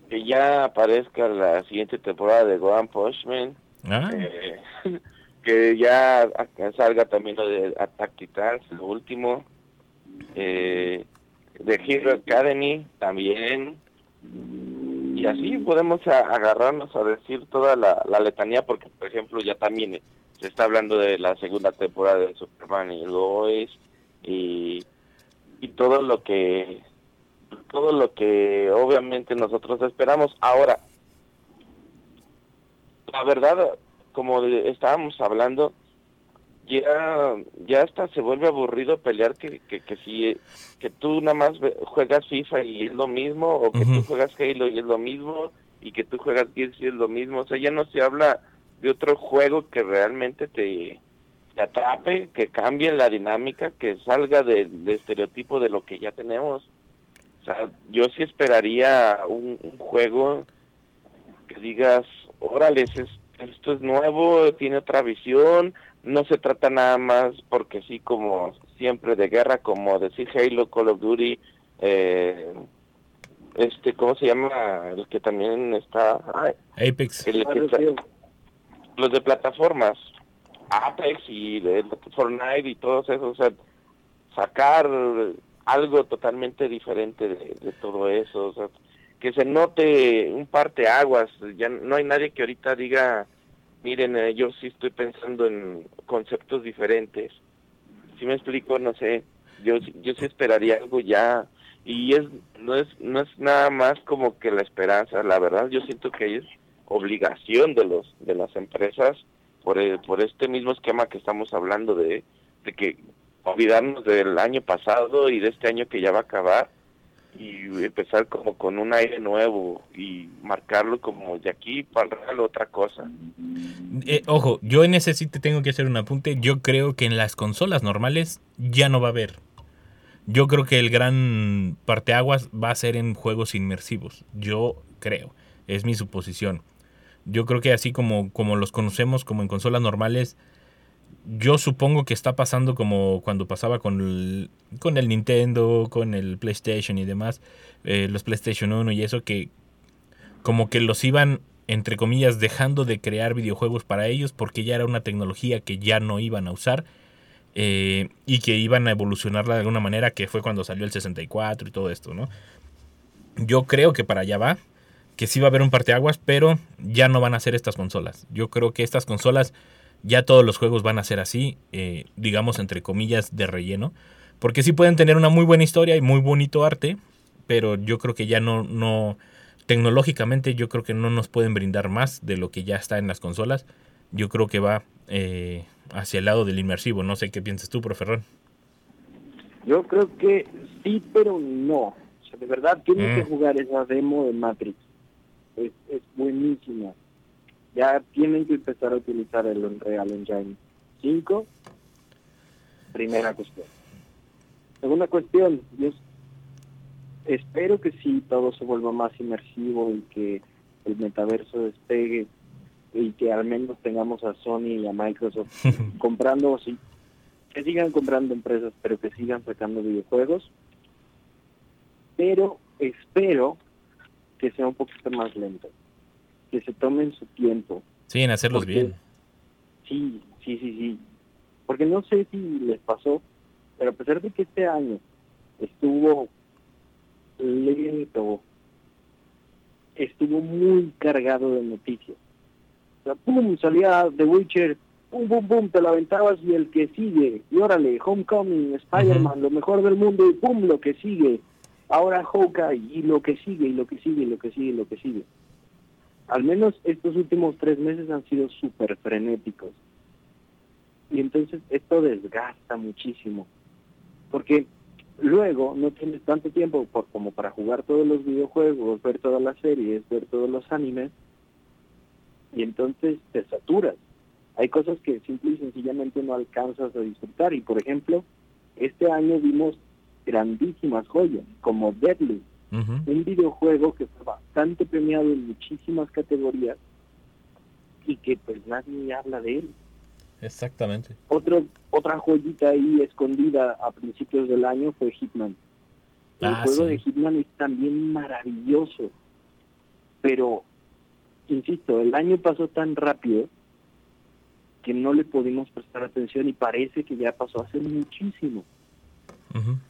Que ya aparezca la siguiente temporada de One Punch Man. Ah, Eh, que ya salga también lo de Attack Titans, lo último. Eh, de Hero Academy también. Y así podemos a- agarrarnos a decir toda la, la letanía, porque por ejemplo ya también se está hablando de la segunda temporada de Superman y Lois y, y todo lo que todo lo que obviamente nosotros esperamos. Ahora, la verdad, como estábamos hablando, ya ya hasta se vuelve aburrido pelear que, que, que si que tú nada más juegas FIFA y es lo mismo, o que tú Ujú. juegas Halo y es lo mismo, y que tú juegas Gears y es lo mismo. O sea, ya no se habla de otro juego que realmente te, te atrape, que cambie la dinámica, que salga del del estereotipo de lo que ya tenemos. O sea, yo sí esperaría un, un juego que digas, órale, es- esto es nuevo, tiene otra visión, no se trata nada más porque sí, como siempre de guerra, como decir Halo, Call of Duty, eh, este, ¿cómo se llama? El que también está, ay, Apex. el que está- los de plataformas, Apex y de- Fortnite y todos esos, o sea, sacar algo totalmente diferente de, todo eso, que se note un parte aguas, ya no hay nadie que ahorita diga, miren, eh, yo sí estoy pensando en conceptos diferentes. Si me explico, no sé, yo yo sí esperaría algo ya y es no es no es nada más como que la esperanza, la verdad yo siento que es obligación de los de las empresas por el- por este mismo esquema que estamos hablando de, de que olvidarnos del año pasado y de este año que ya va a acabar y empezar como con un aire nuevo y marcarlo como de aquí para el real otra cosa. Eh, ojo, yo en ese sí te tengo que hacer un apunte. Yo creo que en las consolas normales ya no va a haber. Yo creo que el gran parteaguas va a ser en juegos inmersivos. Yo creo. Es mi suposición. Yo creo que así como, como los conocemos, como en consolas normales, yo supongo que está pasando como cuando pasaba con el, con el Nintendo, con el PlayStation y demás, eh, los PlayStation 1 y eso, que como que los iban, entre comillas, dejando de crear videojuegos para ellos porque ya era una tecnología que ya no iban a usar eh, y que iban a evolucionarla de alguna manera, que fue cuando salió el 64 y todo esto, ¿no? Yo creo que para allá va, que sí va a haber un parteaguas, pero ya no van a ser estas consolas. Yo creo que estas consolas, ya todos los juegos van a ser así, eh, digamos, entre comillas, de relleno, porque sí pueden tener una muy buena historia y muy bonito arte, pero yo creo que ya no, no, tecnológicamente yo creo que no nos pueden brindar más de lo que ya está en las consolas. Yo creo que va eh, hacia el lado del inmersivo. No sé qué piensas tú, profe Yo creo que sí, pero no. O sea, de verdad tienen Mm. que jugar esa demo de Matrix. Es, es buenísima. Ya tienen que empezar a utilizar el Unreal Engine 5. Primera cuestión. Segunda cuestión, yo espero que sí todo se vuelva más inmersivo y que el metaverso despegue y que al menos tengamos a Sony y a Microsoft comprando, sí, que sigan comprando empresas, pero que sigan sacando videojuegos. Pero espero que sea un poquito más lento, que se tomen su tiempo. Sí, en hacerlos Porque- bien. Sí, sí, sí, sí. Porque no sé si les pasó, pero a pesar de que este año estuvo lento, estuvo muy cargado de noticias. O sea, pum, salía The Witcher, pum, pum, pum, te lo aventabas y el que sigue, y órale, Homecoming, Spider-Man, lo mejor del mundo, y pum, lo que sigue. Ahora Hawkeye, y lo que sigue, y lo que sigue, y lo que sigue, y lo que sigue. Al menos estos últimos tres meses han sido súper frenéticos. Y entonces esto desgasta muchísimo. Porque luego no tienes tanto tiempo por, como para jugar todos los videojuegos, ver todas las series, ver todos los animes. Y entonces te saturas. Hay cosas que simple y sencillamente no alcanzas a disfrutar. Y por ejemplo, este año vimos grandísimas joyas, como Un videojuego que fue bastante premiado en muchísimas categorías y que pues nadie habla de él. Exactamente. Otro, otra joyita ahí escondida a principios del año fue Hitman. El Ah, juego sí. de Hitman es también maravilloso, pero, insisto, el año pasó tan rápido que no le pudimos prestar atención y parece que ya pasó hace muchísimo.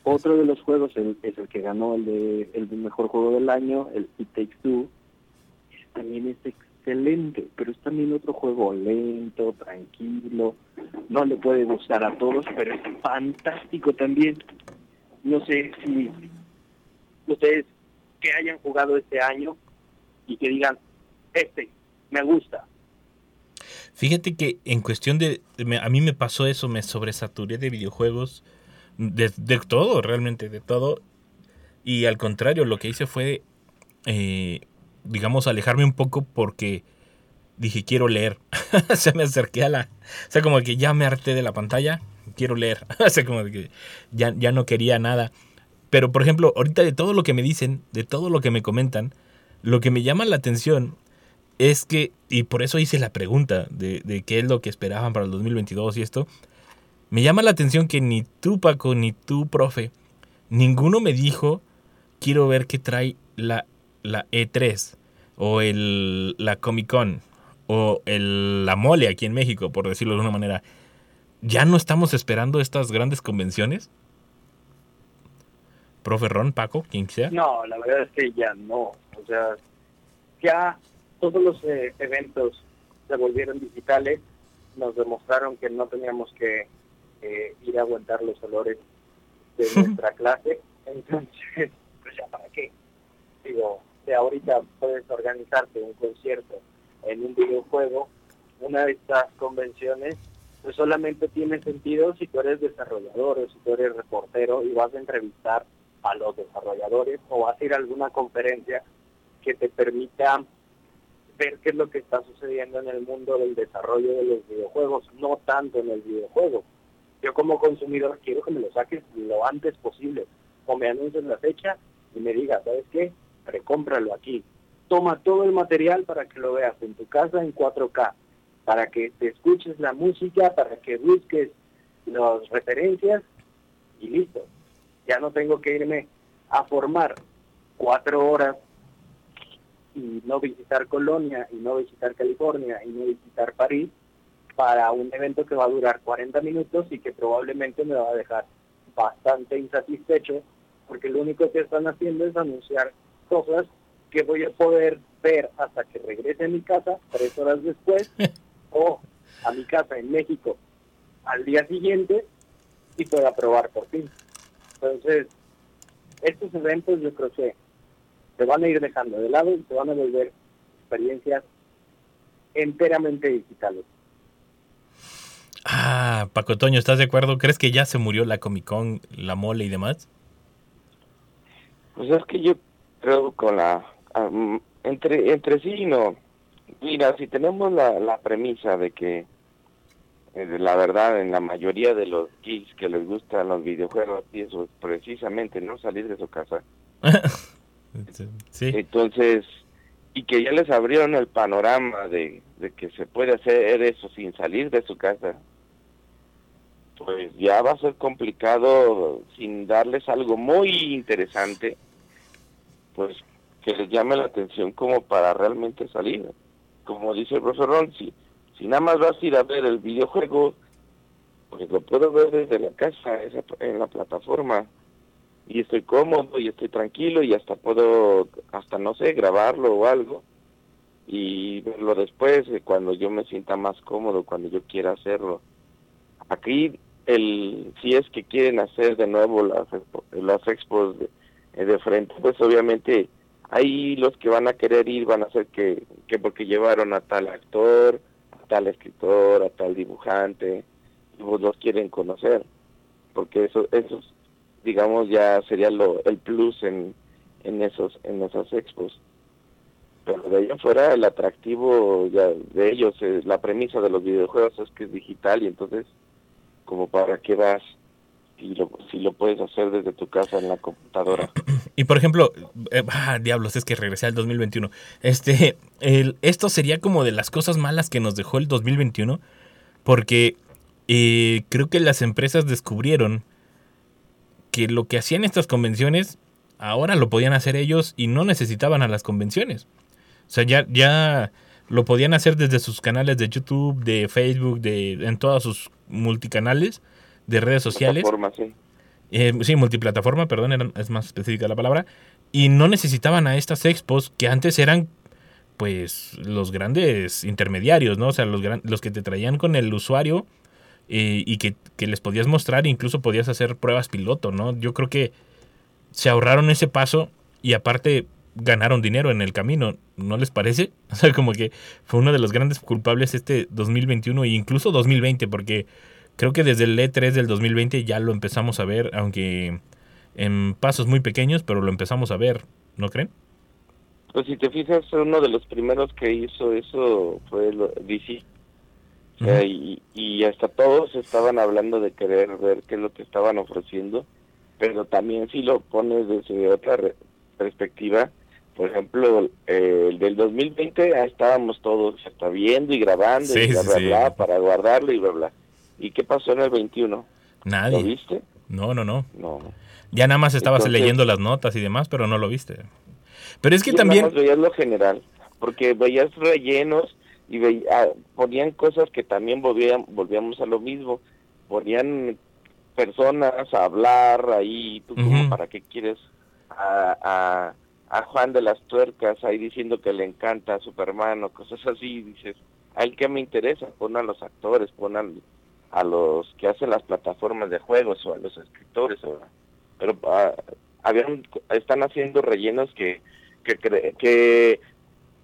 Otro de los juegos el- es el que ganó el de el mejor juego del año, el It Takes Two. También es excelente, pero es también otro juego lento, tranquilo. No le puede gustar a todos, pero es fantástico también. No sé si ustedes que hayan jugado este año y que digan, este, me gusta. Fíjate que en cuestión de, de- me- a mí me pasó eso, me sobresaturé de videojuegos, de, de todo, realmente, de todo. Y al contrario, lo que hice fue, eh, digamos, alejarme un poco porque dije, quiero leer. o sea, me acerqué a la... O sea, como que ya me harté de la pantalla, quiero leer. o sea, como que ya, ya no quería nada. Pero, por ejemplo, ahorita de todo lo que me dicen, de todo lo que me comentan, lo que me llama la atención es que, y por eso hice la pregunta de, de qué es lo que esperaban para el 2022 y esto, me llama la atención que ni tú, Paco, ni tú, profe, ninguno me dijo, quiero ver qué trae la, la E3 o el, la Comic Con o el, la mole aquí en México, por decirlo de una manera. ¿Ya no estamos esperando estas grandes convenciones? Profe Ron, Paco, quien sea. No, la verdad es que ya no. O sea, ya todos los eh, eventos se volvieron digitales, nos demostraron que no teníamos que eh, ir a aguantar los olores de nuestra clase. Entonces, pues ya para qué. Digo, si ahorita puedes organizarte un concierto en un videojuego, una de estas convenciones, pues solamente tiene sentido si tú eres desarrollador o si tú eres reportero y vas a entrevistar a los desarrolladores o vas a ir a alguna conferencia que te permita ver qué es lo que está sucediendo en el mundo del desarrollo de los videojuegos, no tanto en el videojuego. Yo como consumidor quiero que me lo saques lo antes posible o me anuncies la fecha y me digas, ¿sabes qué? Recómpralo aquí. Toma todo el material para que lo veas en tu casa en 4K, para que te escuches la música, para que busques las referencias y listo. Ya no tengo que irme a formar cuatro horas y no visitar Colonia y no visitar California y no visitar París para un evento que va a durar 40 minutos y que probablemente me va a dejar bastante insatisfecho porque lo único que están haciendo es anunciar cosas que voy a poder ver hasta que regrese a mi casa tres horas después o a mi casa en México al día siguiente y pueda probar por fin. Entonces, estos eventos yo creo que se van a ir dejando de lado y se van a volver experiencias enteramente digitales. Ah, Paco Toño, ¿estás de acuerdo? ¿Crees que ya se murió la Comic Con, la mole y demás? Pues es que yo creo con la... ah, mm, entre, entre sí no. Mira, si tenemos la, la premisa de que, eh, la verdad, en la mayoría de los geeks que les gustan los videojuegos, y eso es precisamente no salir de su casa. Sí. Entonces, y que ya les abrieron el panorama de, de que se puede hacer eso sin salir de su casa, pues ya va a ser complicado sin darles algo muy interesante, pues que les llame la atención como para realmente salir. Como dice el profesor Ron, si, nada más vas a ir a ver el videojuego, pues lo puedo ver desde la casa, esa- en la plataforma y estoy cómodo y estoy tranquilo y hasta puedo, hasta no sé, grabarlo o algo y verlo después eh, cuando yo me sienta más cómodo, cuando yo quiera hacerlo. Aquí, el si es que quieren hacer de nuevo las, las expos de, eh, de frente, pues obviamente ahí los que van a querer ir van a ser que, que porque llevaron a tal actor, a tal escritor, a tal dibujante, y pues los quieren conocer, porque eso, esos, digamos, ya sería lo, el plus en, en esos, en esas expos. Pero de ahí afuera el atractivo ya de ellos, eh, la premisa de los videojuegos es que es digital y entonces como para qué vas si lo, si lo puedes hacer desde tu casa en la computadora. Y por ejemplo, eh, ah, diablos, es que regresé al 2021. Este, el, esto sería como de las cosas malas que nos dejó el 2021, porque eh, creo que las empresas descubrieron que lo que hacían estas convenciones, ahora lo podían hacer ellos y no necesitaban a las convenciones. O sea, ya, ya lo podían hacer desde sus canales de YouTube, de Facebook, de, en todos sus multicanales de redes sociales. Sí. Eh, sí, multiplataforma, perdón, era- es más específica la palabra. Y no necesitaban a estas expos que antes eran, pues, los grandes intermediarios, ¿no? O sea, los, gran- los que te traían con el usuario eh, y que, que les podías mostrar, incluso podías hacer pruebas piloto, ¿no? Yo creo que se ahorraron ese paso y aparte ganaron dinero en el camino, ¿no les parece? O sea, como que fue uno de los grandes culpables este 2021 e incluso 2020, porque creo que desde el E3 del 2020 ya lo empezamos a ver, aunque en pasos muy pequeños, pero lo empezamos a ver, ¿no creen? Pues si te fijas, uno de los primeros que hizo eso fue lo- DC. Sea, Ujú. y, y hasta todos estaban hablando de querer ver qué es lo que estaban ofreciendo, pero también si lo pones desde otra re- perspectiva, por ejemplo, eh, el del 2020 ahí estábamos todos hasta viendo y grabando Sí, y bla, sí, bla, sí. bla, para guardarlo y bla, bla. ¿Y qué pasó en el 21? ¿Lo Nadie. viste? No, no, no. No. Ya nada más estabas Entonces- leyendo las notas y demás, pero no lo viste. Pero es que Sí, también... nada más veías lo general, porque veías rellenos y veía- ponían cosas que también volvían, volvíamos a lo mismo. Ponían personas a hablar ahí, tú como Ujú. para qué quieres a, a, a Juan de las Tuercas ahí diciendo que le encanta a Superman o cosas así, dices, a él que me interesa, pon a los actores, pon al- a los que hacen las plataformas de juegos o a los escritores, o- pero ah, habían, están haciendo rellenos que que, que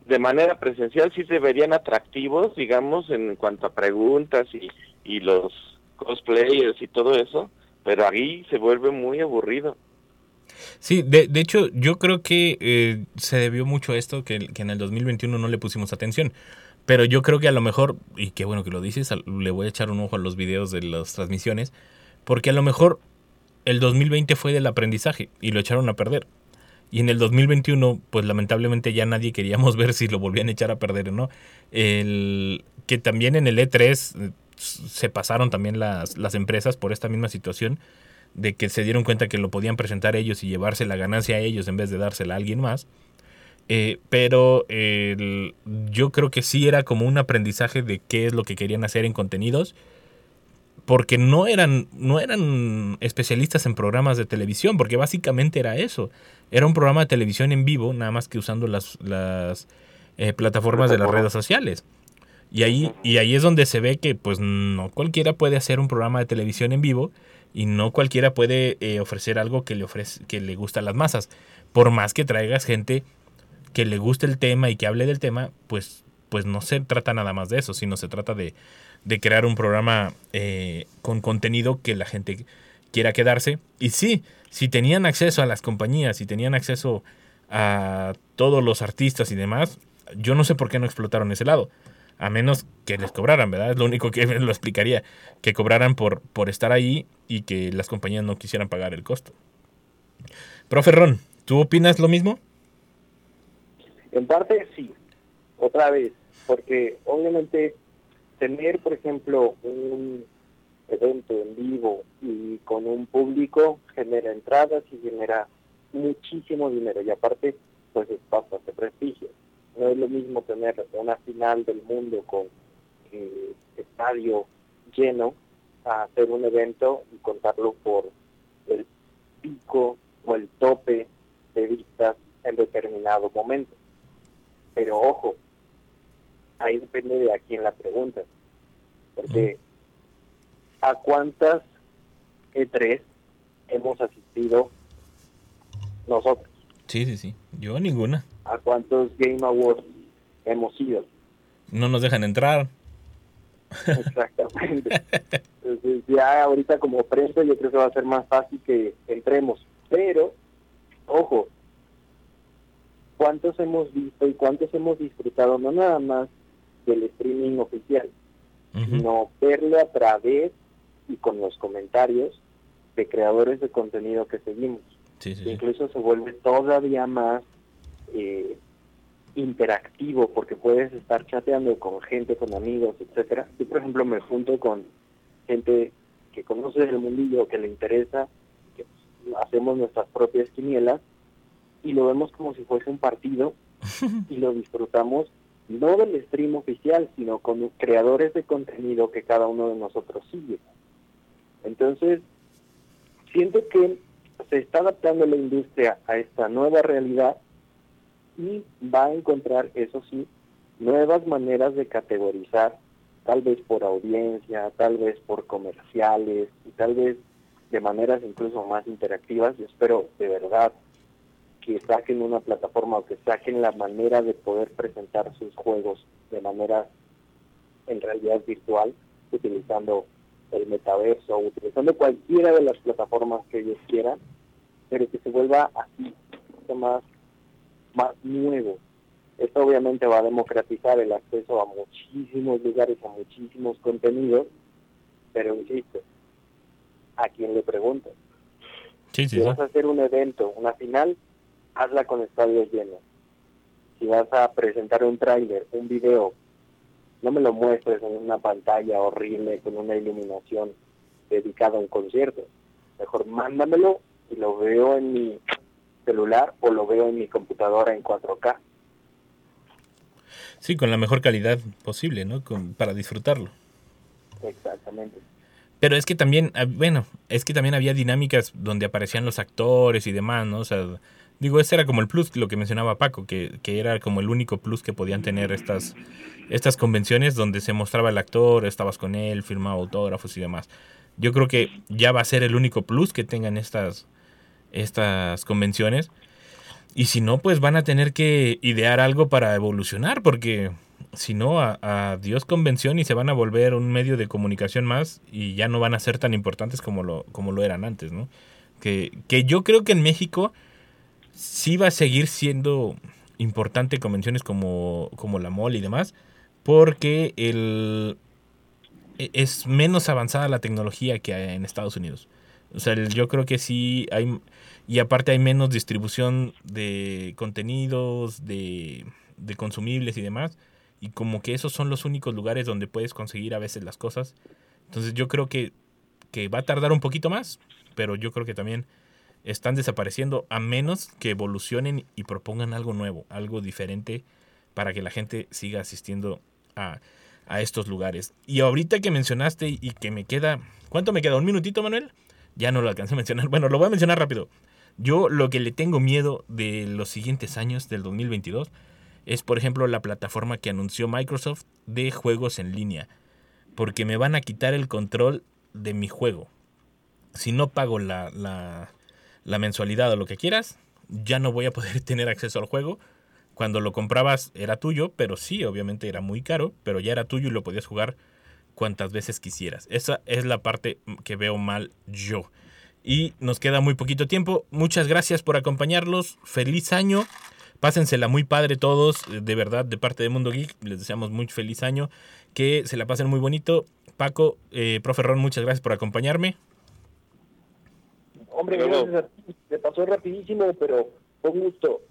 de manera presencial sí se verían atractivos, digamos, en cuanto a preguntas y, y los cosplayers y todo eso, pero ahí se vuelve muy aburrido. Sí, de, de hecho, yo creo que eh, se debió mucho a esto que, que en el 2021 no le pusimos atención. Pero yo creo que a lo mejor, y qué bueno que lo dices, le voy a echar un ojo a los videos de las transmisiones, porque a lo mejor el 2020 fue del aprendizaje y lo echaron a perder. Y en el 2021, pues lamentablemente ya nadie queríamos ver si lo volvían a echar a perder o no. El, que también en el E3 eh, se pasaron también las, las empresas por esta misma situación de que se dieron cuenta que lo podían presentar ellos y llevarse la ganancia a ellos en vez de dársela a alguien más. Eh, pero el- yo creo que sí era como un aprendizaje de qué es lo que querían hacer en contenidos. Porque no eran, no eran especialistas en programas de televisión, porque básicamente era eso. Era un programa de televisión en vivo, nada más que usando las, las eh, plataformas de las redes sociales. Y ahí, y ahí es donde se ve que pues no cualquiera puede hacer un programa de televisión en vivo y no cualquiera puede eh, ofrecer algo que le ofrece, que le gusta a las masas. Por más que traigas gente que le guste el tema y que hable del tema, pues, pues no se trata nada más de eso, sino se trata de, de crear un programa eh, con contenido que la gente quiera quedarse. Y sí, si tenían acceso a las compañías, si tenían acceso a todos los artistas y demás, yo no sé por qué no explotaron ese lado. A menos que les cobraran, ¿verdad? Es lo único que lo explicaría. Que cobraran por, por estar ahí y que las compañías no quisieran pagar el costo. Profe Ron, ¿tú opinas lo mismo? En parte sí, otra vez, porque obviamente tener, por ejemplo, un evento en vivo y con un público genera entradas y genera muchísimo dinero y aparte pues es bastante prestigio. No es lo mismo tener una final del mundo con eh, estadio lleno a hacer un evento y contarlo por el pico o el tope de vistas en determinado momento. Pero ojo, ahí depende de a quién la pregunta. Porque ¿a cuántas E3 hemos asistido nosotros? Sí, sí, sí. Yo ninguna. ¿A cuántos Game Awards hemos ido? No nos dejan entrar. Exactamente. Entonces ya ahorita como prensa yo creo que va a ser más fácil que entremos. Pero, ojo, ¿cuántos hemos visto y cuántos hemos disfrutado no nada más del streaming oficial, sino verlo a través y con los comentarios de creadores de contenido que seguimos? Sí, sí, sí. Incluso se vuelve todavía más eh, interactivo porque puedes estar chateando con gente, con amigos, etcétera. Yo, por ejemplo, me junto con gente que conoce el mundillo, que le interesa, que hacemos nuestras propias quinielas y lo vemos como si fuese un partido y lo disfrutamos no del stream oficial, sino con creadores de contenido que cada uno de nosotros sigue. Entonces, siento que se está adaptando la industria a esta nueva realidad y va a encontrar, eso sí, nuevas maneras de categorizar, tal vez por audiencia, tal vez por comerciales y tal vez de maneras incluso más interactivas. Yo espero de verdad que saquen una plataforma o que saquen la manera de poder presentar sus juegos de manera en realidad virtual, utilizando el metaverso, utilizando cualquiera de las plataformas que ellos quieran, pero que se vuelva así, más, más nuevo. Esto obviamente va a democratizar el acceso a muchísimos lugares, a muchísimos contenidos, pero insisto, ¿a quién le preguntas? Sí, si vas a hacer un evento, una final, hazla con estadios llenos. Si vas a presentar un tráiler, un video, no me lo muestres en una pantalla horrible con una iluminación dedicada a un concierto. Mejor mándamelo y lo veo en mi celular o lo veo en mi computadora en 4K. Sí, con la mejor calidad posible, ¿no? Con- para disfrutarlo. Exactamente. Pero es que también, ah, bueno, es que también había dinámicas donde aparecían los actores y demás, ¿no? O sea, digo, ese era como el plus, lo que mencionaba Paco, que, que era como el único plus que podían tener estas, estas convenciones donde se mostraba el actor, estabas con él, firmaba autógrafos y demás. Yo creo que ya va a ser el único plus que tengan estas, estas convenciones. Y si no, pues van a tener que idear algo para evolucionar, porque si no, a, adiós convención y se van a volver un medio de comunicación más y ya no van a ser tan importantes como lo, como lo eran antes, ¿no? Que, que yo creo que en México sí va a seguir siendo importante convenciones como, como la MOL y demás, porque el, e- es menos avanzada la tecnología que en Estados Unidos. O sea, yo creo que sí hay... Y aparte hay menos distribución de contenidos, de, de consumibles y demás. Y como que esos son los únicos lugares donde puedes conseguir a veces las cosas. Entonces yo creo que, que va a tardar un poquito más, pero yo creo que también están desapareciendo a menos que evolucionen y propongan algo nuevo, algo diferente para que la gente siga asistiendo a, a estos lugares. Y ahorita que mencionaste y que me queda... ¿Cuánto me queda? ¿Un minutito, Manuel? Ya no lo alcancé a mencionar. Bueno, lo voy a mencionar rápido. Yo lo que le tengo miedo de los siguientes años del 2022 es, por ejemplo, la plataforma que anunció Microsoft de juegos en línea. Porque me van a quitar el control de mi juego. Si no pago la, la, la mensualidad o lo que quieras, ya no voy a poder tener acceso al juego. Cuando lo comprabas era tuyo, pero sí, obviamente era muy caro, pero ya era tuyo y lo podías jugar cuantas veces quisieras. Esa es la parte que veo mal yo. Y nos queda muy poquito tiempo. Muchas gracias por acompañarlos. Feliz año. Pásensela muy padre todos, de verdad, de parte de Mundo Geek. Les deseamos muy feliz año. Que se la pasen muy bonito. Paco, eh, profe Ron, muchas gracias por acompañarme. Hombre, gracias a ti. Me pasó rapidísimo, pero con gusto.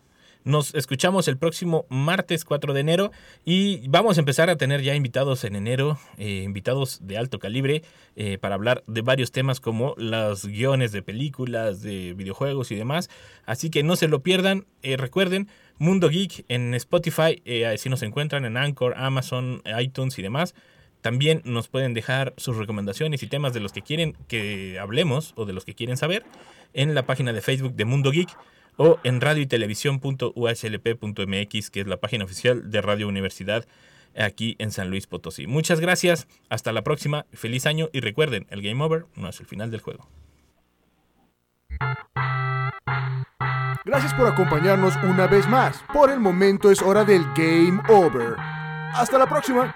Nos escuchamos el próximo martes 4 de enero y vamos a empezar a tener ya invitados en enero, eh, invitados de alto calibre eh, para hablar de varios temas como los guiones de películas, de videojuegos y demás. Así que no se lo pierdan. Eh, recuerden, Mundo Geek en Spotify, eh, así nos encuentran en Anchor, Amazon, iTunes y demás. También nos pueden dejar sus recomendaciones y temas de los que quieren que hablemos o de los que quieren saber en la página de Facebook de Mundo Geek o en radio y televisión.uslp.mx, que es la página oficial de Radio Universidad aquí en San Luis Potosí. Muchas gracias, hasta la próxima, feliz año y recuerden, el game over no es el final del juego. Gracias por acompañarnos una vez más. Por el momento es hora del Game Over. Hasta la próxima.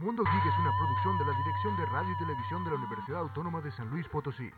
Mundo Geek es una producción de la Dirección de Radio y Televisión de la Universidad Autónoma de San Luis Potosí.